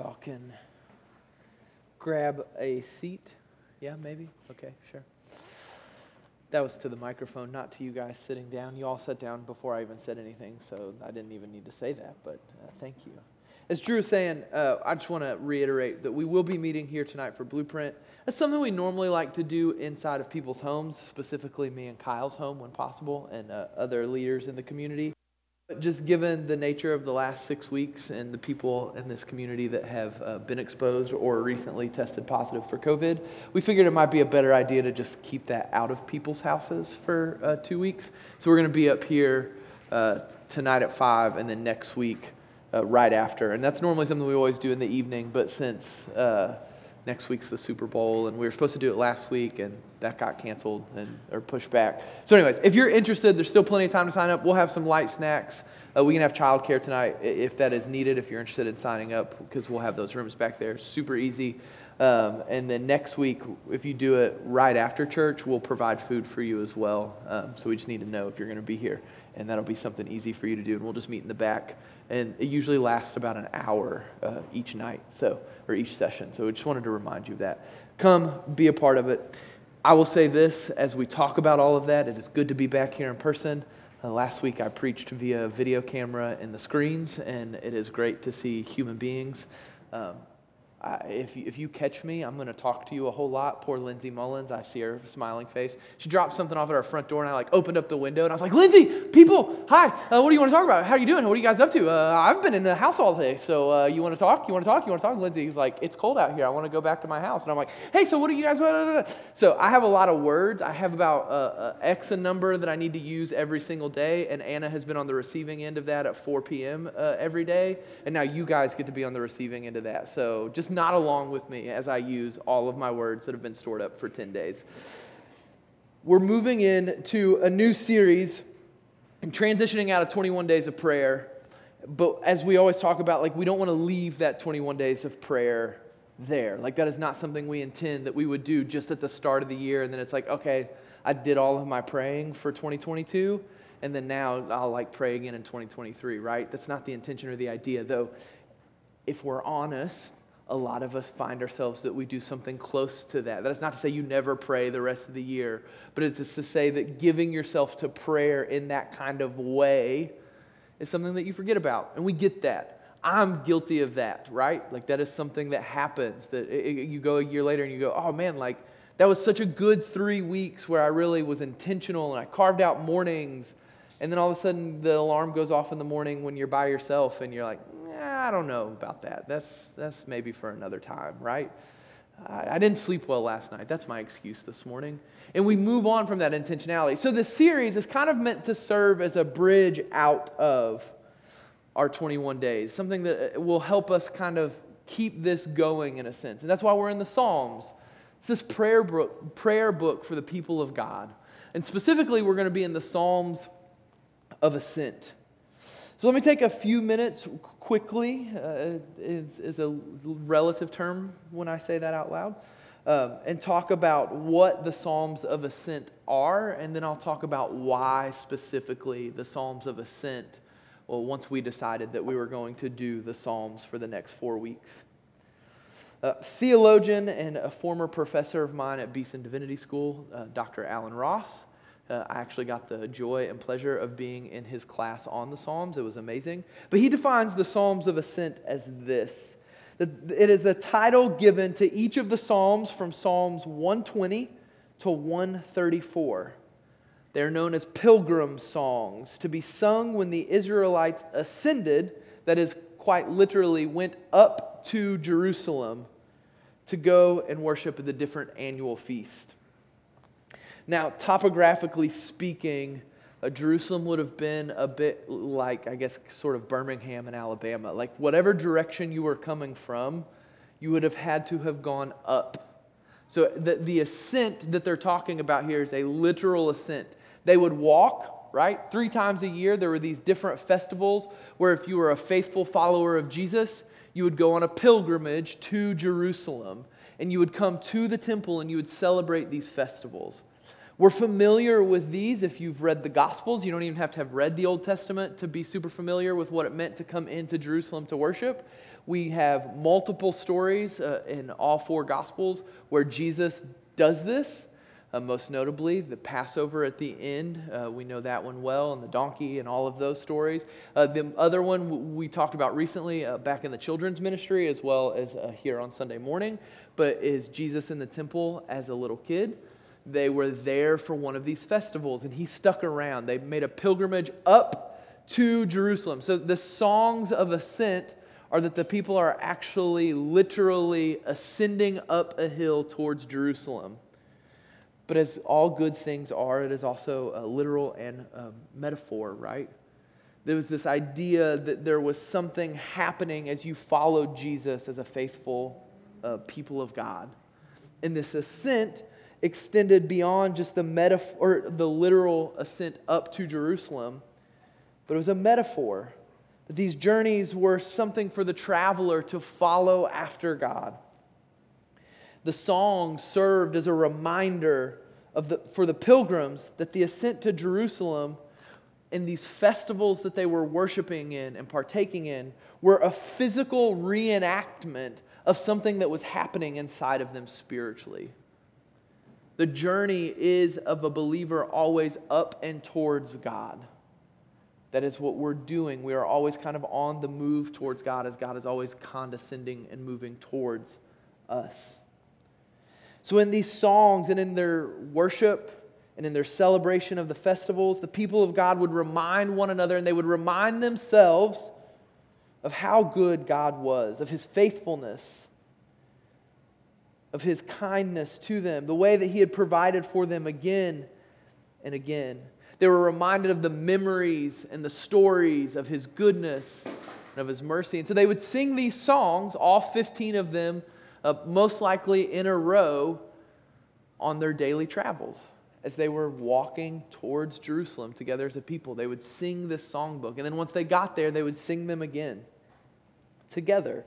Y'all can grab a seat. Yeah, maybe? Okay, sure. That was to the microphone, not to you guys sitting down. You all sat down before I even said anything, so I didn't even need to say that, but uh, thank you. As Drew was saying, uh, I just want to reiterate that we will be meeting here tonight for Blueprint. That's something we normally like to do inside of people's homes, specifically me and Kyle's home when possible, and uh, other leaders in the community. Just given the nature of the last six weeks and the people in this community that have uh, been exposed or recently tested positive for COVID, we figured it might be a better idea to just keep that out of people's houses for uh, two weeks. So we're going to be up here uh, tonight at 5 and then next week uh, right after. And that's normally something we always do in the evening, but since uh, next week's the Super Bowl, and we were supposed to do it last week, and that got canceled and or pushed back. So, anyways, if you're interested, there's still plenty of time to sign up. We'll have some light snacks. Uh, we can have childcare tonight if that is needed. If you're interested in signing up, because we'll have those rooms back there. Super easy. Um, and then next week, if you do it right after church, we'll provide food for you as well. Um, so we just need to know if you're going to be here, and that'll be something easy for you to do. And we'll just meet in the back and it usually lasts about an hour uh, each night, so or each session. So I just wanted to remind you of that. Come, be a part of it. I will say this as we talk about all of that. It is good to be back here in person. Uh, last week I preached via video camera in the screens, and it is great to see human beings. Um, If, you, if you catch me, I'm going to talk to you a whole lot. Poor Lindsay Mullins, I see her smiling face. She dropped something off at our front door, and I like opened up the window, and I was like, Lindsay, people, hi, uh, what do you want to talk about? How are you doing? What are you guys up to? Uh, I've been in the house all day, so uh, you want to talk? You want to talk? You want to talk? Lindsay's like, it's cold out here. I want to go back to my house. And I'm like, hey, so what do you guys? So I have a lot of words. I have about uh, uh, X a number that I need to use every single day, and Anna has been on the receiving end of that at 4 p.m. Uh, every day, and now you guys get to be on the receiving end of that. So just not along with me as I use all of my words that have been stored up for 10 days. We're moving into a new series and transitioning out of 21 days of prayer. But as we always talk about, like, we don't want to leave that 21 days of prayer there. Like, that is not something we intend that we would do just at the start of the year. And then it's like, okay, I did all of my praying for 2022. And then now I'll like pray again in 2023, right? That's not the intention or the idea, though. If we're honest, a lot of us find ourselves that we do something close to that. That is not to say you never pray the rest of the year, but it's just to say that giving yourself to prayer in that kind of way is something that you forget about. And we get that. I'm guilty of that, right? Like that is something that happens that it, you go a year later and you go, oh man, like that was such a good three weeks where I really was intentional and I carved out mornings. And then all of a sudden the alarm goes off in the morning when you're by yourself and you're like, I don't know about that. That's, that's maybe for another time, right? I, I didn't sleep well last night. That's my excuse this morning. And we move on from that intentionality. So the series is kind of meant to serve as a bridge out of our 21 days, something that uh, will help us kind of keep this going in a sense. And that's why we're in the Psalms. It's this prayer book, prayer book for the people of God. And specifically, we're going to be in the Psalms of Ascent. So let me take a few minutes quickly, uh, is, a relative term when I say that out loud, um, and talk about what the Psalms of Ascent are, and then I'll talk about why specifically the Psalms of Ascent, well, once we decided that we were going to do the Psalms for the next four weeks. Uh, theologian and a former professor of mine at Beeson Divinity School, uh, Dr. Allen Ross, uh, I actually got the joy and pleasure of being in his class on the Psalms. It was amazing. But he defines the Psalms of Ascent as this it is the title given to each of the Psalms from Psalms 120 to 134. They're known as pilgrim songs to be sung when the Israelites ascended, that is, quite literally went up to Jerusalem to go and worship at the different annual feast. Now, topographically speaking, uh, Jerusalem would have been a bit like, I guess, sort of Birmingham in Alabama. Like, whatever direction you were coming from, you would have had to have gone up. So, the, the ascent that they're talking about here is a literal ascent. They would walk, right? Three times a year, there were these different festivals where if you were a faithful follower of Jesus, you would go on a pilgrimage to Jerusalem and you would come to the temple and you would celebrate these festivals. We're familiar with these if you've read the Gospels. You don't even have to have read the Old Testament to be super familiar with what it meant to come into Jerusalem to worship. We have multiple stories uh, in all four Gospels where Jesus does this. Uh, most notably, the Passover at the end. Uh, we know that one well, and the donkey, and all of those stories. Uh, the other one we talked about recently uh, back in the children's ministry, as well as uh, here on Sunday morning, but is Jesus in the temple as a little kid. They were there for one of these festivals, and he stuck around. They made a pilgrimage up to Jerusalem. So the songs of ascent are that the people are actually literally ascending up a hill towards Jerusalem. But as all good things are, it is also a literal and a metaphor, right? There was this idea that there was something happening as you followed Jesus as a faithful uh, people of God. And this ascent extended beyond just the metaphor, or the literal ascent up to Jerusalem, but it was a metaphor that these journeys were something for the traveler to follow after God. The song served as a reminder of the, for the pilgrims that the ascent to Jerusalem and these festivals that they were worshiping in and partaking in were a physical reenactment of something that was happening inside of them spiritually. The journey is of a believer always up and towards God. That is what we're doing. We are always kind of on the move towards God as God is always condescending and moving towards us. So, in these songs and in their worship and in their celebration of the festivals, the people of God would remind one another and they would remind themselves of how good God was, of his faithfulness, of his kindness to them, the way that he had provided for them again and again. They were reminded of the memories and the stories of his goodness and of his mercy. And so they would sing these songs, all 15 of them uh, most likely in a row on their daily travels. As they were walking towards Jerusalem together as a people, they would sing this songbook. And then once they got there, they would sing them again together,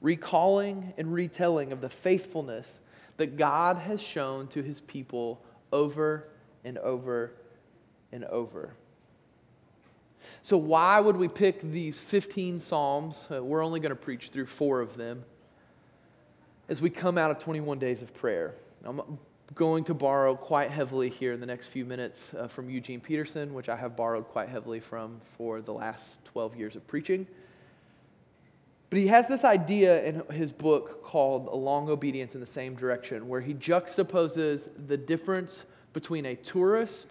recalling and retelling of the faithfulness that God has shown to his people over and over and over. So, why would we pick these 15 Psalms? Uh, we're only going to preach through four of them as we come out of 21 days of prayer. I'm going to borrow quite heavily here in the next few minutes uh, from Eugene Peterson, which I have borrowed quite heavily from for the last 12 years of preaching. But he has this idea in his book called A Long Obedience in the Same Direction, where he juxtaposes the difference between a tourist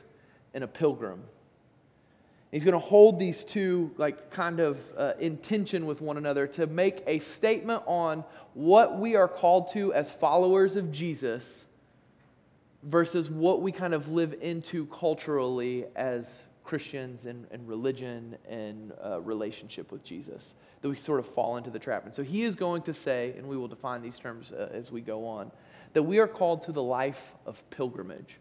and a pilgrim. He's going to hold these two, like, kind of uh, in tension with one another to make a statement on what we are called to as followers of Jesus versus what we kind of live into culturally as Christians and, and religion and uh, relationship with Jesus. That we sort of fall into the trap. And so he is going to say, and we will define these terms uh, as we go on, that we are called to the life of pilgrimage,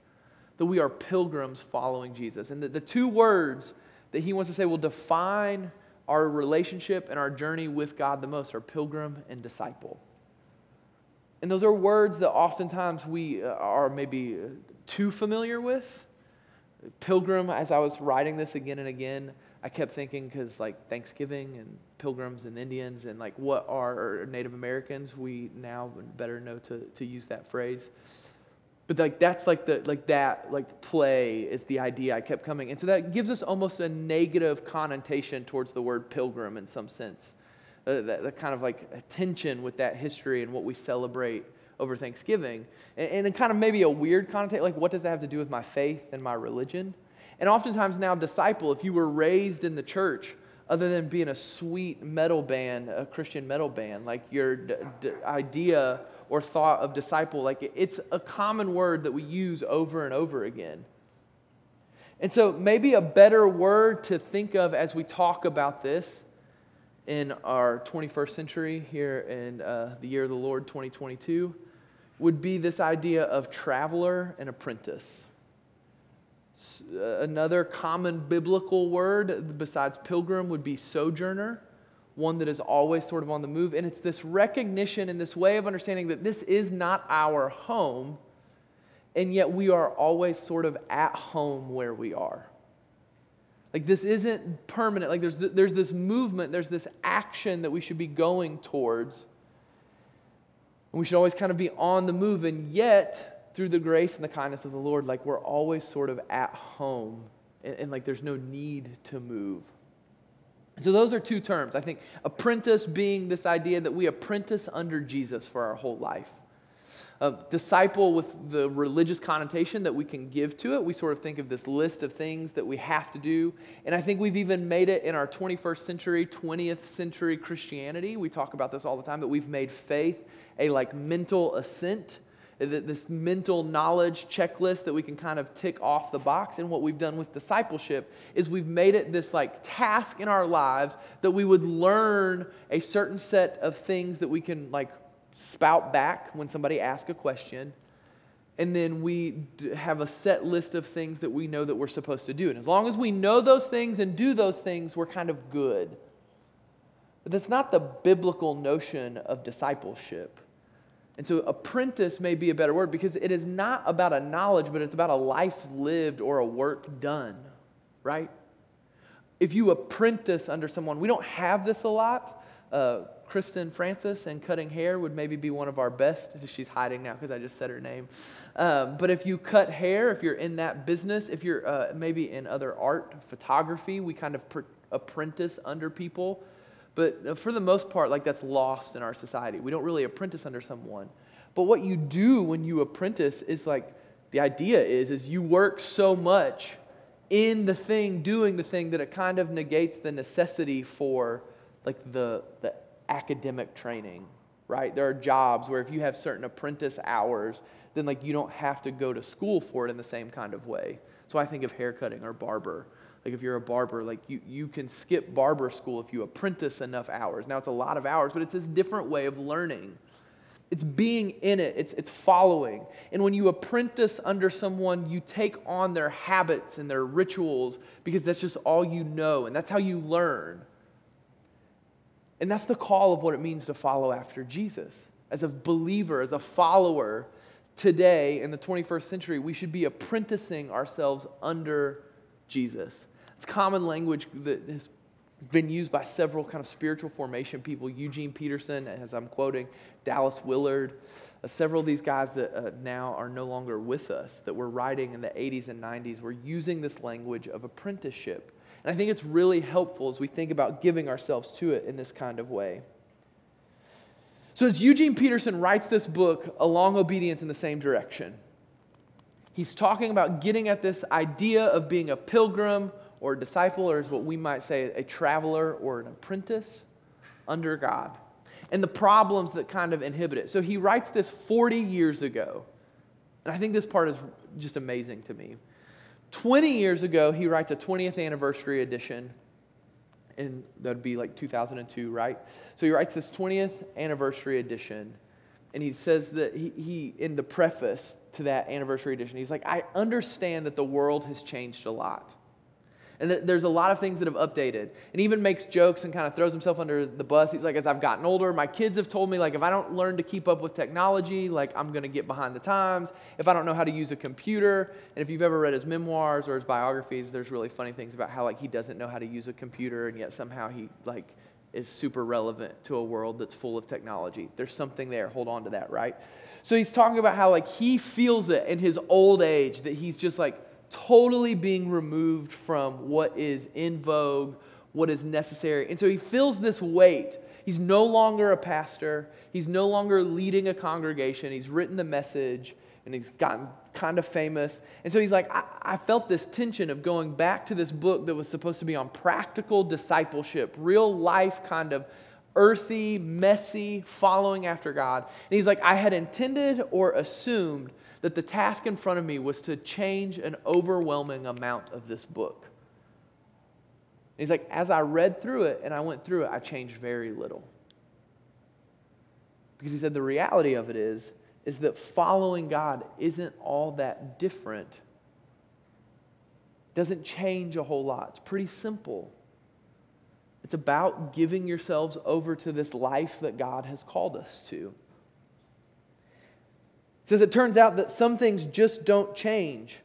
that we are pilgrims following Jesus. And that the two words that he wants to say will define our relationship and our journey with God the most are pilgrim and disciple. And those are words that oftentimes we uh, are maybe uh, too familiar with. Pilgrim, as I was writing this again and again, I kept thinking because like Thanksgiving and pilgrims and Indians and like what are Native Americans, we now better know to, to use that phrase. But like that's like the like that like play is the idea I kept coming. And so that gives us almost a negative connotation towards the word pilgrim in some sense. Uh, that, that, kind of like tension with that history and what we celebrate over Thanksgiving. And, and kind of maybe a weird connotation, like what does that have to do with my faith and my religion? And oftentimes now, disciple, if you were raised in the church, other than being a sweet metal band, a Christian metal band, like your d- d- idea or thought of disciple, like it's a common word that we use over and over again. And so, maybe a better word to think of as we talk about this in our 21st century here in uh, the year of the Lord 2022 would be this idea of traveler and apprentice. Uh, another common biblical word besides pilgrim would be sojourner one that is always sort of on the move. And it's this recognition and this way of understanding that this is not our home. and yet we are always sort of at home where we are. Like this isn't permanent. Like there's, there's this movement, there's this action that we should be going towards. And we should always kind of be on the move. And yet, through the grace and the kindness of the Lord, like we're always sort of at home and, and like there's no need to move. So, those are two terms. I think apprentice being this idea that we apprentice under Jesus for our whole life. Disciple with the religious connotation that we can give to it. We sort of think of this list of things that we have to do. And I think we've even made it in our 21st century, 20th century Christianity. We talk about this all the time that we've made faith a like mental assent this mental knowledge checklist that we can kind of tick off the box. And what we've done with discipleship is we've made it this like task in our lives that we would learn a certain set of things that we can like spout back when somebody asks a question. And then we have a set list of things that we know that we're supposed to do. And as long as we know those things and do those things, we're kind of good. But that's not the biblical notion of discipleship. And so, apprentice may be a better word because it is not about a knowledge, but it's about a life lived or a work done, right? If you apprentice under someone, we don't have this a lot. Uh, Kristen Francis and cutting hair would maybe be one of our best. She's hiding now because I just said her name. Um, but if you cut hair, if you're in that business, if you're uh, maybe in other art, photography, we kind of pr- apprentice under people. But uh, for the most part, like that's lost in our society. We don't really apprentice under someone. But what you do when you apprentice is like the idea is is you work so much in the thing, doing the thing that it kind of negates the necessity for like the the academic training, right? There are jobs where if you have certain apprentice hours, then like you don't have to go to school for it in the same kind of way. So I think of haircutting or barber like if you're a barber, like you, you can skip barber school if you apprentice enough hours. Now it's a lot of hours, but it's this different way of learning. It's being in it, it's, it's following. And when you apprentice under someone, you take on their habits and their rituals because that's just all you know, and that's how you learn. And that's the call of what it means to follow after Jesus. As a believer, as a follower, today in the 21st century, we should be apprenticing ourselves under Jesus. It's common language that has been used by several kind of spiritual formation people. Eugene Peterson, as I'm quoting, Dallas Willard, uh, several of these guys that uh, now are no longer with us, that were writing in the 80s and 90s, were using this language of apprenticeship. And I think it's really helpful as we think about giving ourselves to it in this kind of way. So, as Eugene Peterson writes this book, A Long Obedience in the Same Direction, he's talking about getting at this idea of being a pilgrim or a disciple, or is what we might say a traveler or an apprentice under God, and the problems that kind of inhibit it. So he writes this 40 years ago. And I think this part is just amazing to me. 20 years ago, he writes a 20th anniversary edition, and that'd be like 2002, right? So he writes this 20th anniversary edition, and he says that he, he in the preface to that anniversary edition, he's like, I understand that the world has changed a lot. And there's a lot of things that have updated. And even makes jokes and kind of throws himself under the bus. He's like, as I've gotten older, my kids have told me, like, if I don't learn to keep up with technology, like, I'm going to get behind the times. If I don't know how to use a computer, and if you've ever read his memoirs or his biographies, there's really funny things about how, like, he doesn't know how to use a computer, and yet somehow he, like, is super relevant to a world that's full of technology. There's something there. Hold on to that, right? So he's talking about how, like, he feels it in his old age that he's just, like, totally being removed from what is in vogue, what is necessary. And so he feels this weight. He's no longer a pastor, he's no longer leading a congregation. He's written the message and he's gotten kind of famous. And so he's like, I, I, felt this tension of going back to this book that was supposed to be on practical discipleship, real life kind of earthy, messy, following after God. And he's like, I had intended or assumed that the task in front of me was to change an overwhelming amount of this book. And he's like, as I read through it and I went through it, I changed very little. Because he said the reality of it is, is that following God isn't all that different. Doesn't change a whole lot. It's pretty simple. It's about giving yourselves over to this life that God has called us to. Says it turns out that some things just don't change.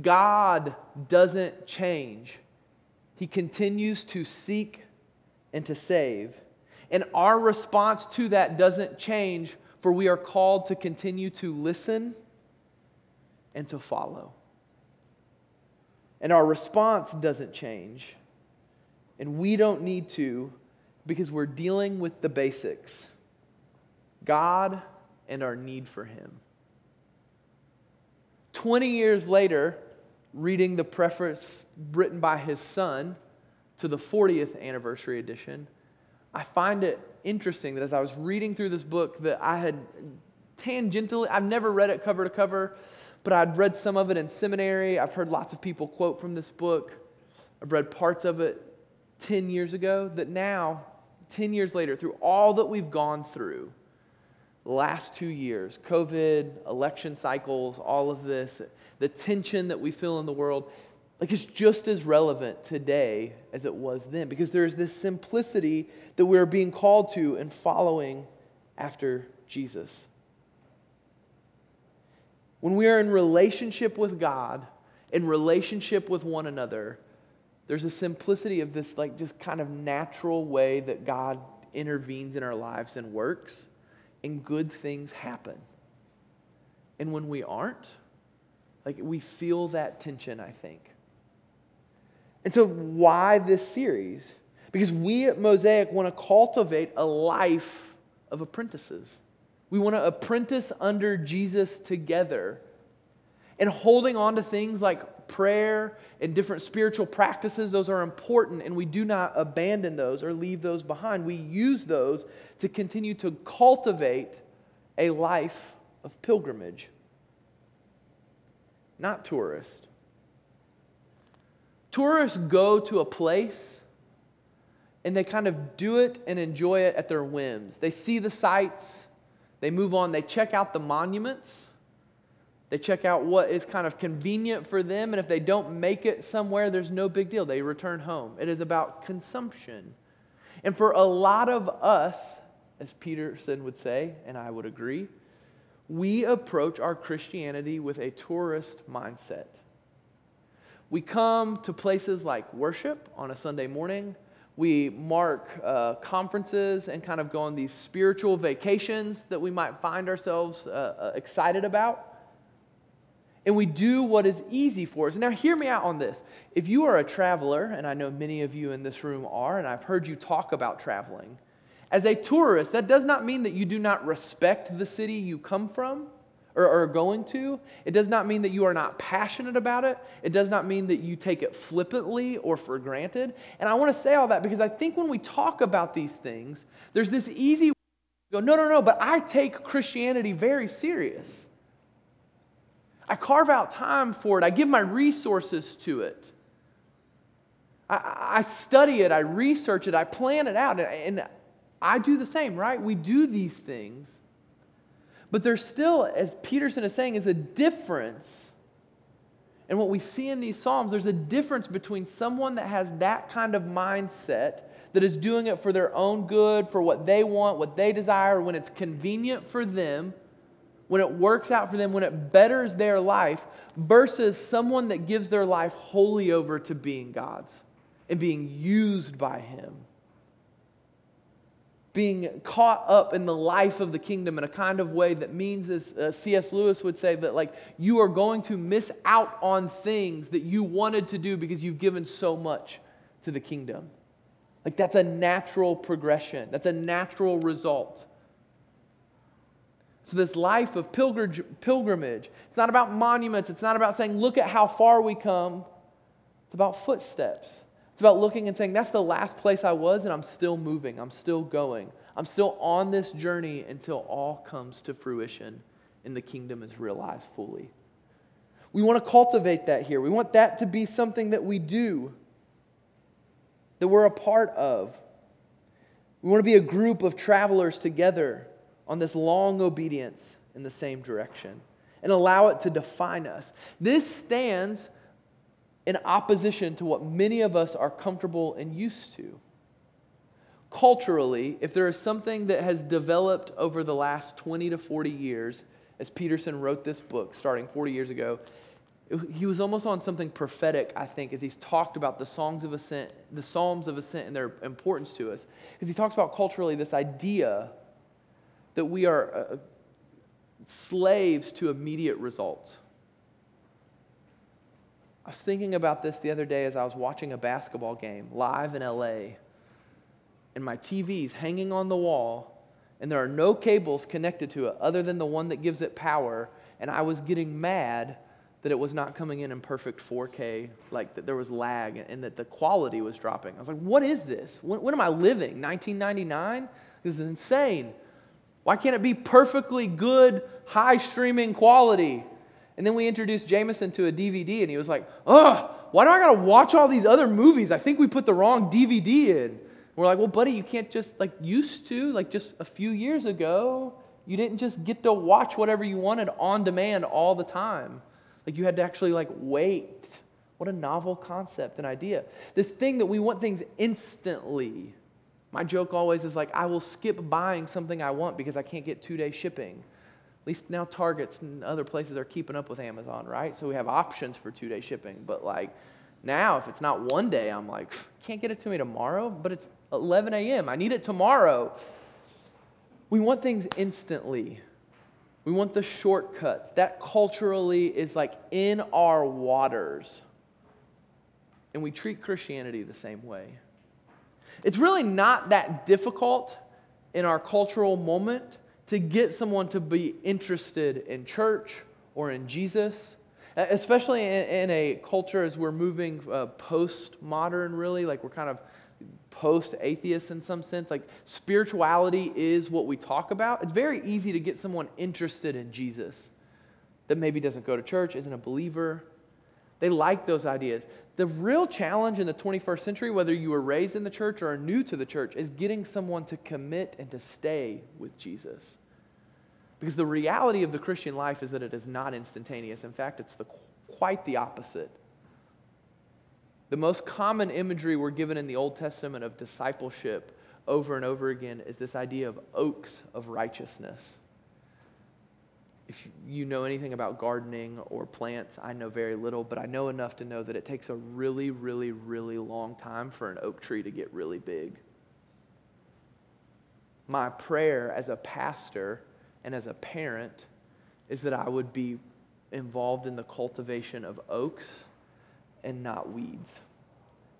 God doesn't change. He continues to seek and to save. And our response to that doesn't change, for we are called to continue to listen and to follow. And our response doesn't change. And we don't need to because we're dealing with the basics God and our need for Him. 20 years later, reading the preface written by his son to the 40th anniversary edition, I find it interesting that as I was reading through this book that I had tangentially, I've never read it cover to cover, but I'd read some of it in seminary. I've heard lots of people quote from this book. I've read parts of it 10 years ago, that now, 10 years later, through all that we've gone through, last two years COVID, election cycles, all of this, the tension that we feel in the world like it's just as relevant today as it was then because there's this simplicity that we're being called to and following after Jesus. When we are in relationship with God, in relationship with one another, there's a simplicity of this, like, just kind of natural way that God intervenes in our lives and works, and good things happen. And when we aren't, like, we feel that tension, I think. And so, why this series? Because we at Mosaic want to cultivate a life of apprentices. We want to apprentice under Jesus together. And holding on to things like prayer and different spiritual practices, those are important, and we do not abandon those or leave those behind. We use those to continue to cultivate a life of pilgrimage, not tourist. Tourists go to a place and they kind of do it and enjoy it at their whims. They see the sights, they move on, they check out the monuments, they check out what is kind of convenient for them, and if they don't make it somewhere, there's no big deal. They return home. It is about consumption. And for a lot of us, as Peterson would say, and I would agree, we approach our Christianity with a tourist mindset. We come to places like worship on a Sunday morning. We mark uh, conferences and kind of go on these spiritual vacations that we might find ourselves uh, uh, excited about. And we do what is easy for us. Now, hear me out on this. If you are a traveler, and I know many of you in this room are, and I've heard you talk about traveling, as a tourist, that does not mean that you do not respect the city you come from or are going to. It does not mean that you are not passionate about it. It does not mean that you take it flippantly or for granted. And I want to say all that because I think when we talk about these things, there's this easy go, no, no, no, but I take Christianity very serious. I carve out time for it. I give my resources to it. I, I study it. I research it. I plan it out. And I do the same, right? We do these things. But there's still, as Peterson is saying, is a difference. And what we see in these Psalms, there's a difference between someone that has that kind of mindset, that is doing it for their own good, for what they want, what they desire, when it's convenient for them, when it works out for them, when it betters their life, versus someone that gives their life wholly over to being God's and being used by Him being caught up in the life of the kingdom in a kind of way that means, as uh, C.S. Lewis would say, that like you are going to miss out on things that you wanted to do because you've given so much to the kingdom. Like that's a natural progression, that's a natural result. So, this life of pilgrimage, it's not about monuments, it's not about saying, look at how far we come. It's about footsteps. It's about looking and saying, that's the last place I was, and I'm still moving. I'm still going. I'm still on this journey until all comes to fruition and the kingdom is realized fully. We want to cultivate that here. We want that to be something that we do, that we're a part of. We want to be a group of travelers together on this long obedience in the same direction and allow it to define us. This stands in opposition to what many of us are comfortable and used to. Culturally, if there is something that has developed over the last 20 to 40 years, as Peterson wrote this book starting 40 years ago, he was almost on something prophetic, I think, as he's talked about the songs of ascent, the Psalms of Ascent and their importance to us. Because he talks about culturally this idea that we are uh, slaves to immediate results. I was thinking about this the other day as I was watching a basketball game live in LA, and my TV's hanging on the wall, and there are no cables connected to it other than the one that gives it power, and I was getting mad that it was not coming in in perfect 4K, like that there was lag and that the quality was dropping. I was like, what is this? When, when am I living? 1999? This is insane. Why can't it be perfectly good, high streaming quality? And then we introduced Jameson to a DVD, and he was like, ugh, why do I gotta watch all these other movies? I think we put the wrong DVD in. We're like, well, buddy, you can't just like used to, like just a few years ago, you didn't just get to watch whatever you wanted on demand all the time. Like you had to actually like wait. What a novel concept and idea. This thing that we want things instantly. My joke always is like, I will skip buying something I want because I can't get two day shipping. At least now Targets and other places are keeping up with Amazon, right? So we have options for two day shipping. But like now, if it's not one day, I'm like, can't get it to me tomorrow, but it's 11 a.m. I need it tomorrow. We want things instantly. We want the shortcuts. That culturally is like in our waters. And we treat Christianity the same way. It's really not that difficult in our cultural moment to get someone to be interested in church or in Jesus, especially in, in a culture as we're moving uh, post-modern, really, like we're kind of post atheist in some sense. Like spirituality is what we talk about. It's very easy to get someone interested in Jesus that maybe doesn't go to church, isn't a believer. They like those ideas. The real challenge in the 21st century, whether you were raised in the church or are new to the church, is getting someone to commit and to stay with Jesus. Because the reality of the Christian life is that it is not instantaneous. In fact, it's the, quite the opposite. The most common imagery we're given in the Old Testament of discipleship over and over again is this idea of oaks of righteousness. If you know anything about gardening or plants, I know very little, but I know enough to know that it takes a really, really, really long time for an oak tree to get really big. My prayer as a pastor and as a parent is that I would be involved in the cultivation of oaks and not weeds,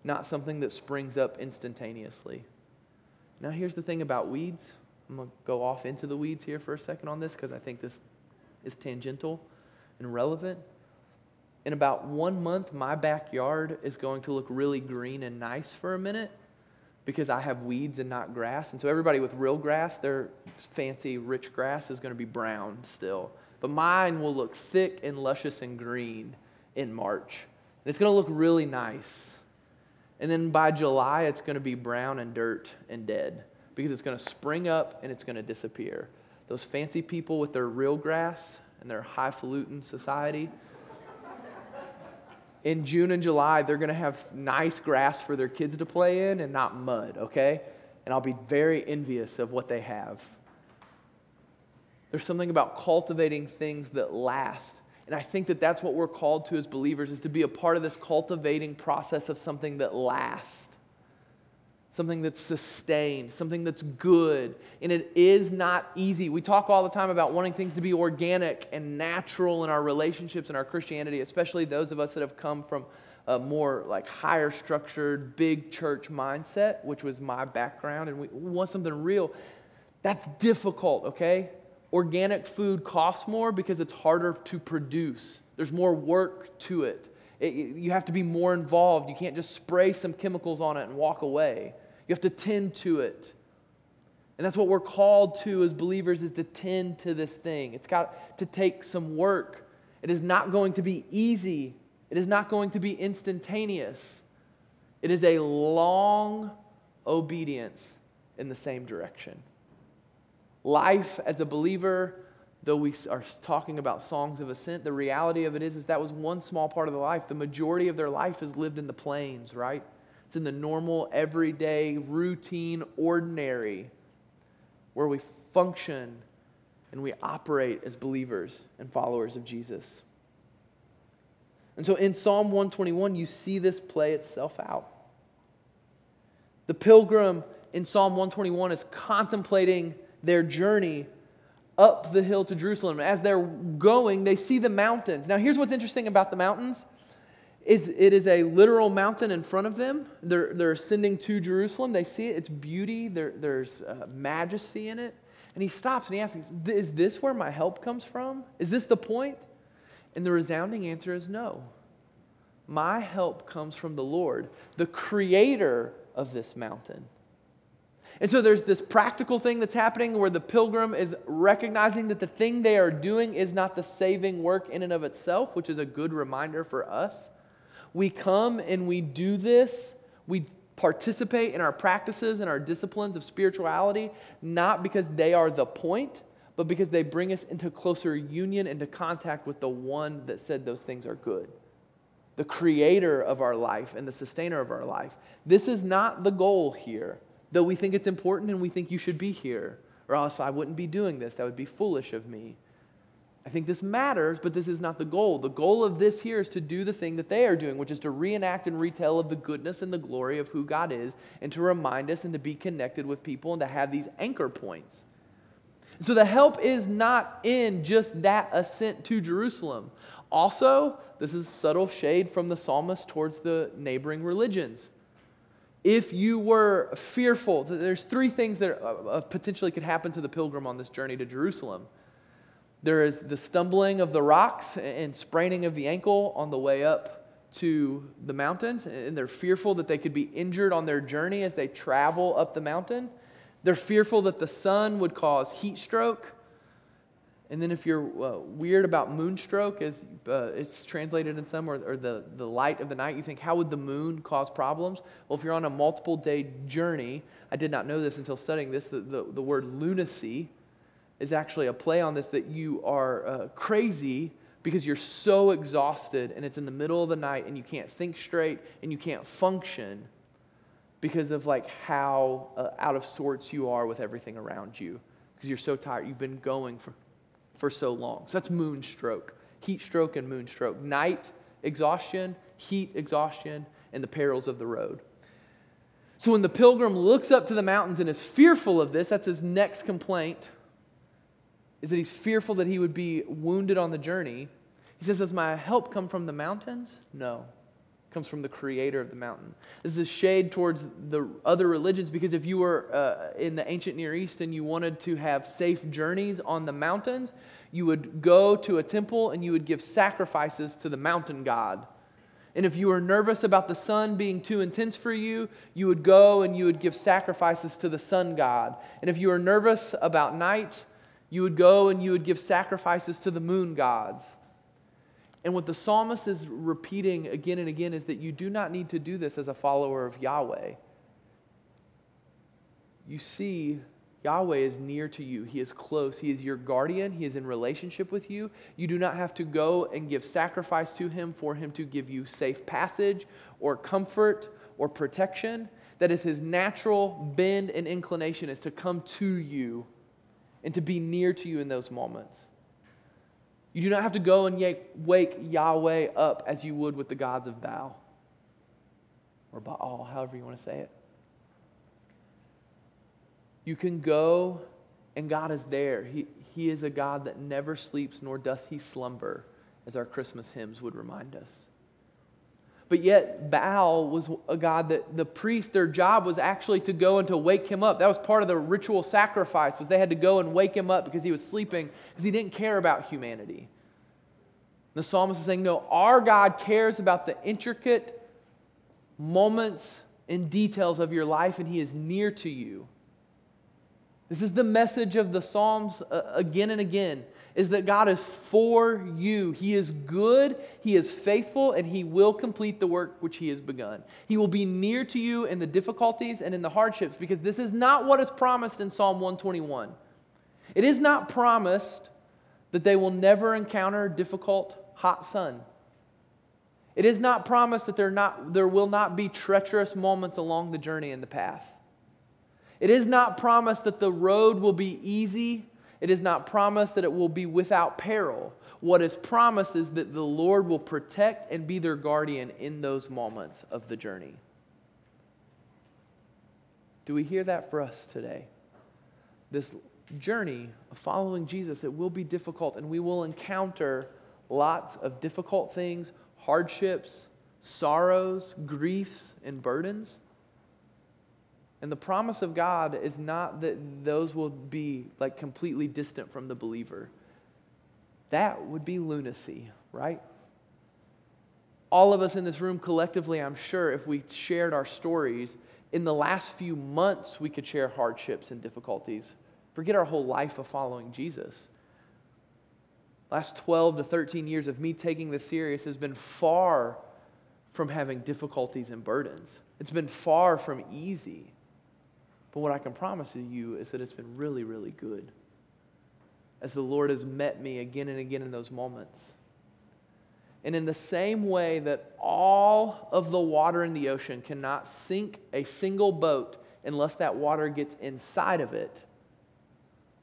not something that springs up instantaneously. Now, here's the thing about weeds. I'm going to go off into the weeds here for a second on this because I think this is tangential and relevant. In about one month, my backyard is going to look really green and nice for a minute because I have weeds and not grass. And so, everybody with real grass, their fancy, rich grass is going to be brown still. But mine will look thick and luscious and green in March and it's going to look really nice. And then by July, it's going to be brown and dirt and dead because it's going to spring up and it's going to disappear. Those fancy people with their real grass and their highfalutin society, in June and July, they're going to have nice grass for their kids to play in and not mud, okay? And I'll be very envious of what they have. There's something about cultivating things that last and I think that that's what we're called to as believers is to be a part of this cultivating process of something that lasts. Something that's sustained, something that's good. And it is not easy. We talk all the time about wanting things to be organic and natural in our relationships and our Christianity, especially those of us that have come from a more like higher structured, big church mindset, which was my background, and we want something real. That's difficult, okay? Organic food costs more because it's harder to produce. There's more work to it. it. You have to be more involved. You can't just spray some chemicals on it and walk away. You have to tend to it. And that's what we're called to as believers is to tend to this thing. It's got to take some work. It is not going to be easy. It is not going to be instantaneous. It is a long obedience in the same direction. Life as a believer, though we are talking about songs of ascent, the reality of it is, is that was one small part of the life. The majority of their life is lived in the plains, right? It's in the normal, everyday, routine, ordinary, where we function and we operate as believers and followers of Jesus. And so in Psalm 121, you see this play itself out. The pilgrim in Psalm 121 is contemplating their journey up the hill to Jerusalem. As they're going, they see the mountains. Now, here's what's interesting about the mountains is it is a literal mountain in front of them. They're, they're ascending to Jerusalem. They see it. It's beauty. There, there's uh, majesty in it. And he stops and he asks, Is this where my help comes from? Is this the point? And the resounding answer is no. My help comes from the Lord, the creator of this mountain. And so there's this practical thing that's happening where the pilgrim is recognizing that the thing they are doing is not the saving work in and of itself, which is a good reminder for us. We come and we do this, we participate in our practices and our disciplines of spirituality, not because they are the point, but because they bring us into closer union, into contact with the one that said those things are good, the creator of our life and the sustainer of our life. This is not the goal here, though we think it's important and we think you should be here, or else I wouldn't be doing this. That would be foolish of me. I think this matters, but this is not the goal. The goal of this here is to do the thing that they are doing, which is to reenact and retell of the goodness and the glory of who God is, and to remind us and to be connected with people and to have these anchor points. So the help is not in just that ascent to Jerusalem. Also, this is subtle shade from the psalmist towards the neighboring religions. If you were fearful, there's three things that uh, uh, potentially could happen to the pilgrim on this journey to Jerusalem. There is the stumbling of the rocks and spraining of the ankle on the way up to the mountains, and they're fearful that they could be injured on their journey as they travel up the mountain. They're fearful that the sun would cause heat stroke. And then, if you're uh, weird about moonstroke, as uh, it's translated in some, or, or, the, the light of the night, you think, how would the moon cause problems? Well, if you're on a multiple day journey, I did not know this until studying this, the, the, the word lunacy is actually a play on this that you are uh, crazy because you're so exhausted and it's in the middle of the night and you can't think straight and you can't function because of like how uh, out of sorts you are with everything around you because you're so tired. You've been going for, for so long. So that's moonstroke. Heat stroke and moonstroke. Night exhaustion heat exhaustion and the perils of the road. So when the pilgrim looks up to the mountains and is fearful of this that's his next complaint is that he's fearful that he would be wounded on the journey. He says, Does my help come from the mountains? No. It comes from the creator of the mountain. This is a shade towards the other religions because if you were uh, in the ancient Near East and you wanted to have safe journeys on the mountains, you would go to a temple and you would give sacrifices to the mountain god. And if you were nervous about the sun being too intense for you, you would go and you would give sacrifices to the sun god. And if you were nervous about night, you would go and you would give sacrifices to the moon gods. And what the psalmist is repeating again and again is that you do not need to do this as a follower of Yahweh. You see, Yahweh is near to you. He is close. He is your guardian. He is in relationship with you. You do not have to go and give sacrifice to him for him to give you safe passage or comfort or protection. That is his natural bend and inclination is to come to you and to be near to you in those moments. You do not have to go and wake Yahweh up as you would with the gods of Baal or Baal, however you want to say it. You can go and God is there. He, he is a God that never sleeps nor doth he slumber, as our Christmas hymns would remind us. But yet, Baal was a god that the priest, their job was actually to go and to wake him up. That was part of the ritual sacrifice, was they had to go and wake him up because he was sleeping, because he didn't care about humanity. The psalmist is saying, no, our God cares about the intricate moments and details of your life, and he is near to you. This is the message of the Psalms uh, again and again is that God is for you. He is good, He is faithful, and He will complete the work which He has begun. He will be near to you in the difficulties and in the hardships because this is not what is promised in Psalm 121. It is not promised that they will never encounter difficult, hot sun. It is not promised that there, not, there will not be treacherous moments along the journey in the path. It is not promised that the road will be easy It is not promised that it will be without peril. What is promised is that the Lord will protect and be their guardian in those moments of the journey. Do we hear that for us today? This journey of following Jesus, it will be difficult, and we will encounter lots of difficult things, hardships, sorrows, griefs, and burdens. And the promise of God is not that those will be like completely distant from the believer. That would be lunacy, right? All of us in this room collectively, I'm sure, if we shared our stories, in the last few months, we could share hardships and difficulties. Forget our whole life of following Jesus. Last 12 to 13 years of me taking this serious has been far from having difficulties and burdens. It's been far from easy. But what I can promise you is that it's been really, really good. As the Lord has met me again and again in those moments. And in the same way that all of the water in the ocean cannot sink a single boat unless that water gets inside of it,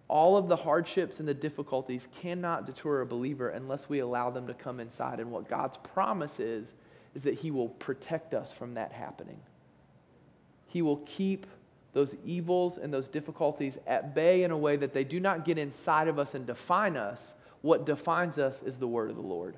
all of the hardships and the difficulties cannot deter a believer unless we allow them to come inside. And what God's promise is, is that He will protect us from that happening. He will keep those evils and those difficulties at bay in a way that they do not get inside of us and define us. What defines us is the word of the Lord.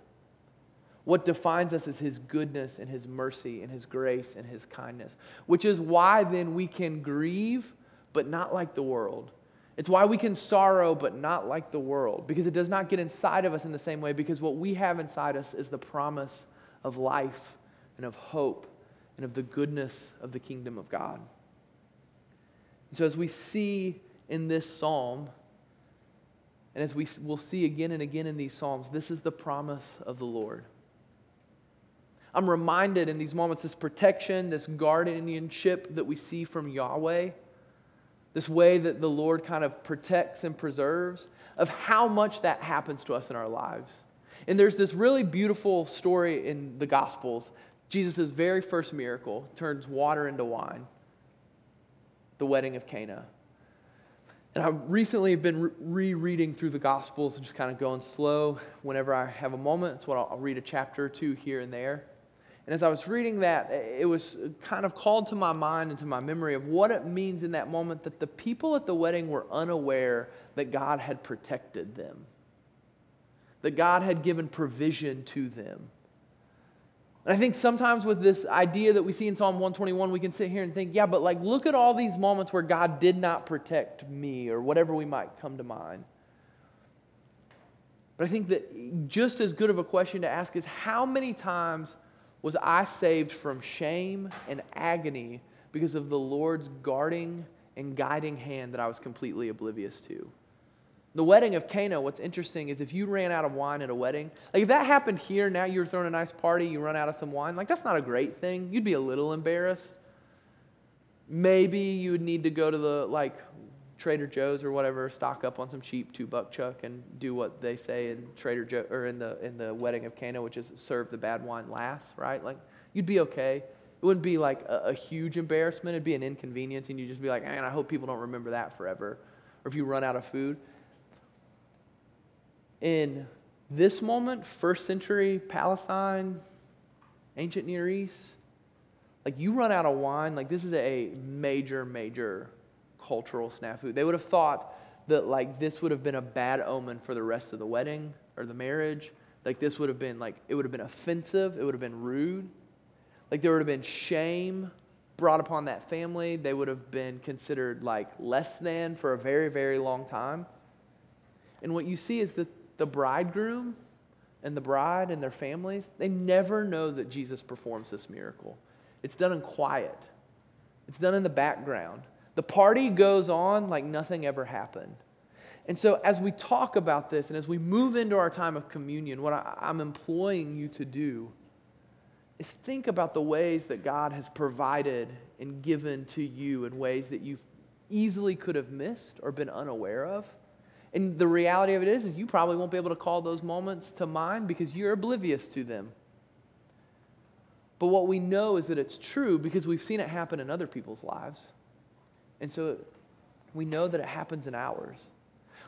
What defines us is his goodness and his mercy and his grace and his kindness, which is why then we can grieve, but not like the world. It's why we can sorrow, but not like the world, because it does not get inside of us in the same way, because what we have inside us is the promise of life and of hope and of the goodness of the kingdom of God. So, as we see in this psalm, and as we will see again and again in these psalms, this is the promise of the Lord. I'm reminded in these moments, this protection, this guardianship that we see from Yahweh, this way that the Lord kind of protects and preserves, of how much that happens to us in our lives. And there's this really beautiful story in the Gospels. Jesus' very first miracle turns water into wine, the wedding of Cana. And I recently have been rereading through the Gospels and just kind of going slow whenever I have a moment. That's what I'll, I'll read a chapter or two here and there. And as I was reading that, it was kind of called to my mind and to my memory of what it means in that moment that the people at the wedding were unaware that God had protected them that God had given provision to them. And I think sometimes with this idea that we see in Psalm 121, we can sit here and think, yeah, but like, look at all these moments where God did not protect me, or whatever we might come to mind. But I think that just as good of a question to ask is how many times was I saved from shame and agony because of the Lord's guarding and guiding hand that I was completely oblivious to? The wedding of Cana, what's interesting is if you ran out of wine at a wedding, like if that happened here, now you're throwing a nice party, you run out of some wine, like that's not a great thing. You'd be a little embarrassed. Maybe you would need to go to the like Trader Joe's or whatever, stock up on some cheap two buck chuck and do what they say in Trader Joe or in the in the wedding of Cana, which is serve the bad wine last, right? Like you'd be okay. It wouldn't be like a, a huge embarrassment. It'd be an inconvenience, and you'd just be like, man, I hope people don't remember that forever. Or if you run out of food in this moment, first century Palestine, ancient Near East, like you run out of wine, like this is a major, major cultural snafu. They would have thought that like this would have been a bad omen for the rest of the wedding or the marriage. Like this would have been like it would have been offensive, it would have been rude. Like there would have been shame brought upon that family. They would have been considered like less than for a very, very long time. And what you see is that the bridegroom and the bride and their families, they never know that Jesus performs this miracle. It's done in quiet, it's done in the background. The party goes on like nothing ever happened. And so, as we talk about this and as we move into our time of communion, what I, am employing you to do is think about the ways that God has provided and given to you in ways that you easily could have missed or been unaware of. And the reality of it is, is you probably won't be able to call those moments to mind because you're oblivious to them. But what we know is that it's true because we've seen it happen in other people's lives. And so we know that it happens in ours.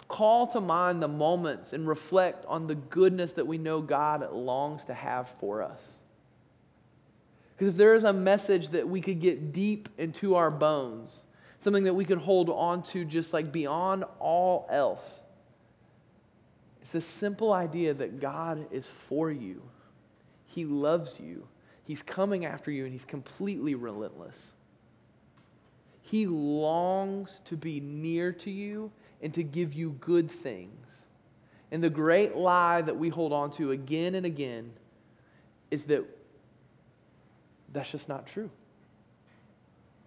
Call to mind the moments and reflect on the goodness that we know God longs to have for us. Because if there is a message that we could get deep into our bones, something that we could hold on to just like beyond all else, it's the simple idea that God is for you. He loves you. He's coming after you, and He's completely relentless. He longs to be near to you and to give you good things. And the great lie that we hold on to again and again is that that's just not true.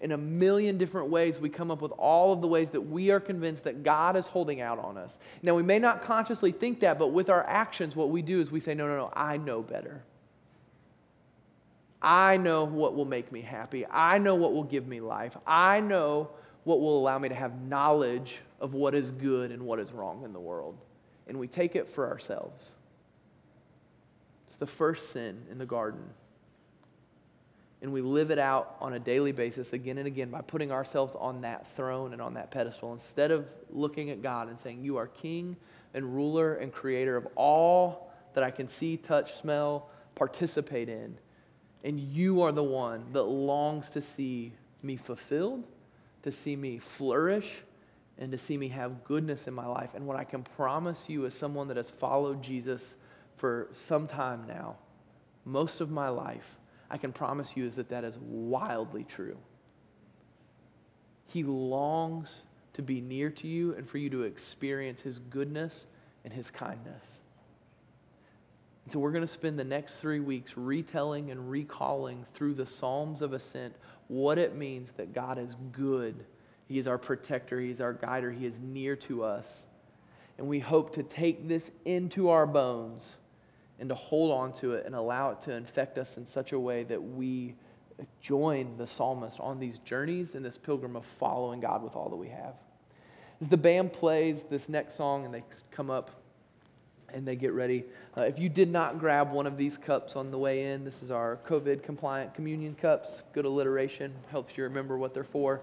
In a million different ways, we come up with all of the ways that we are convinced that God is holding out on us. Now, we may not consciously think that, but with our actions, what we do is we say, No, no, no, I know better. I know what will make me happy. I know what will give me life. I know what will allow me to have knowledge of what is good and what is wrong in the world. And we take it for ourselves. It's the first sin in the garden. And we live it out on a daily basis again and again by putting ourselves on that throne and on that pedestal instead of looking at God and saying, You are king and ruler and creator of all that I can see, touch, smell, participate in. And you are the one that longs to see me fulfilled, to see me flourish, and to see me have goodness in my life. And what I can promise you as someone that has followed Jesus for some time now, most of my life, I can promise you is that that is wildly true. He longs to be near to you and for you to experience his goodness and his kindness. And so we're going to spend the next three weeks retelling and recalling through the Psalms of Ascent what it means that God is good. He is our protector, He is our guider, He is near to us. And we hope to take this into our bones and to hold on to it and allow it to infect us in such a way that we join the psalmist on these journeys and this pilgrim of following God with all that we have. As the band plays this next song and they come up, and they get ready. Uh, if you did not grab one of these cups on the way in, this is our COVID compliant communion cups. Good alliteration, helps you remember what they're for.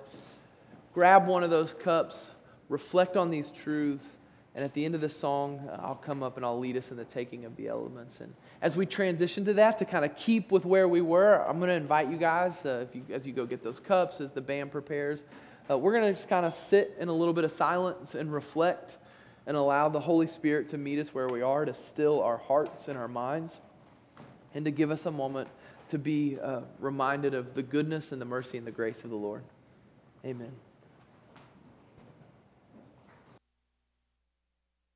Grab one of those cups, reflect on these truths, and at the end of the song, uh, I'll come up and I'll lead us in the taking of the elements. And as we transition to that, to kind of keep with where we were, I'm going to invite you guys, uh, if you, as you go get those cups, as the band prepares, uh, we're going to just kind of sit in a little bit of silence and reflect and allow the Holy Spirit to meet us where we are, to still our hearts and our minds, and to give us a moment to be uh, reminded of the goodness and the mercy and the grace of the Lord. Amen.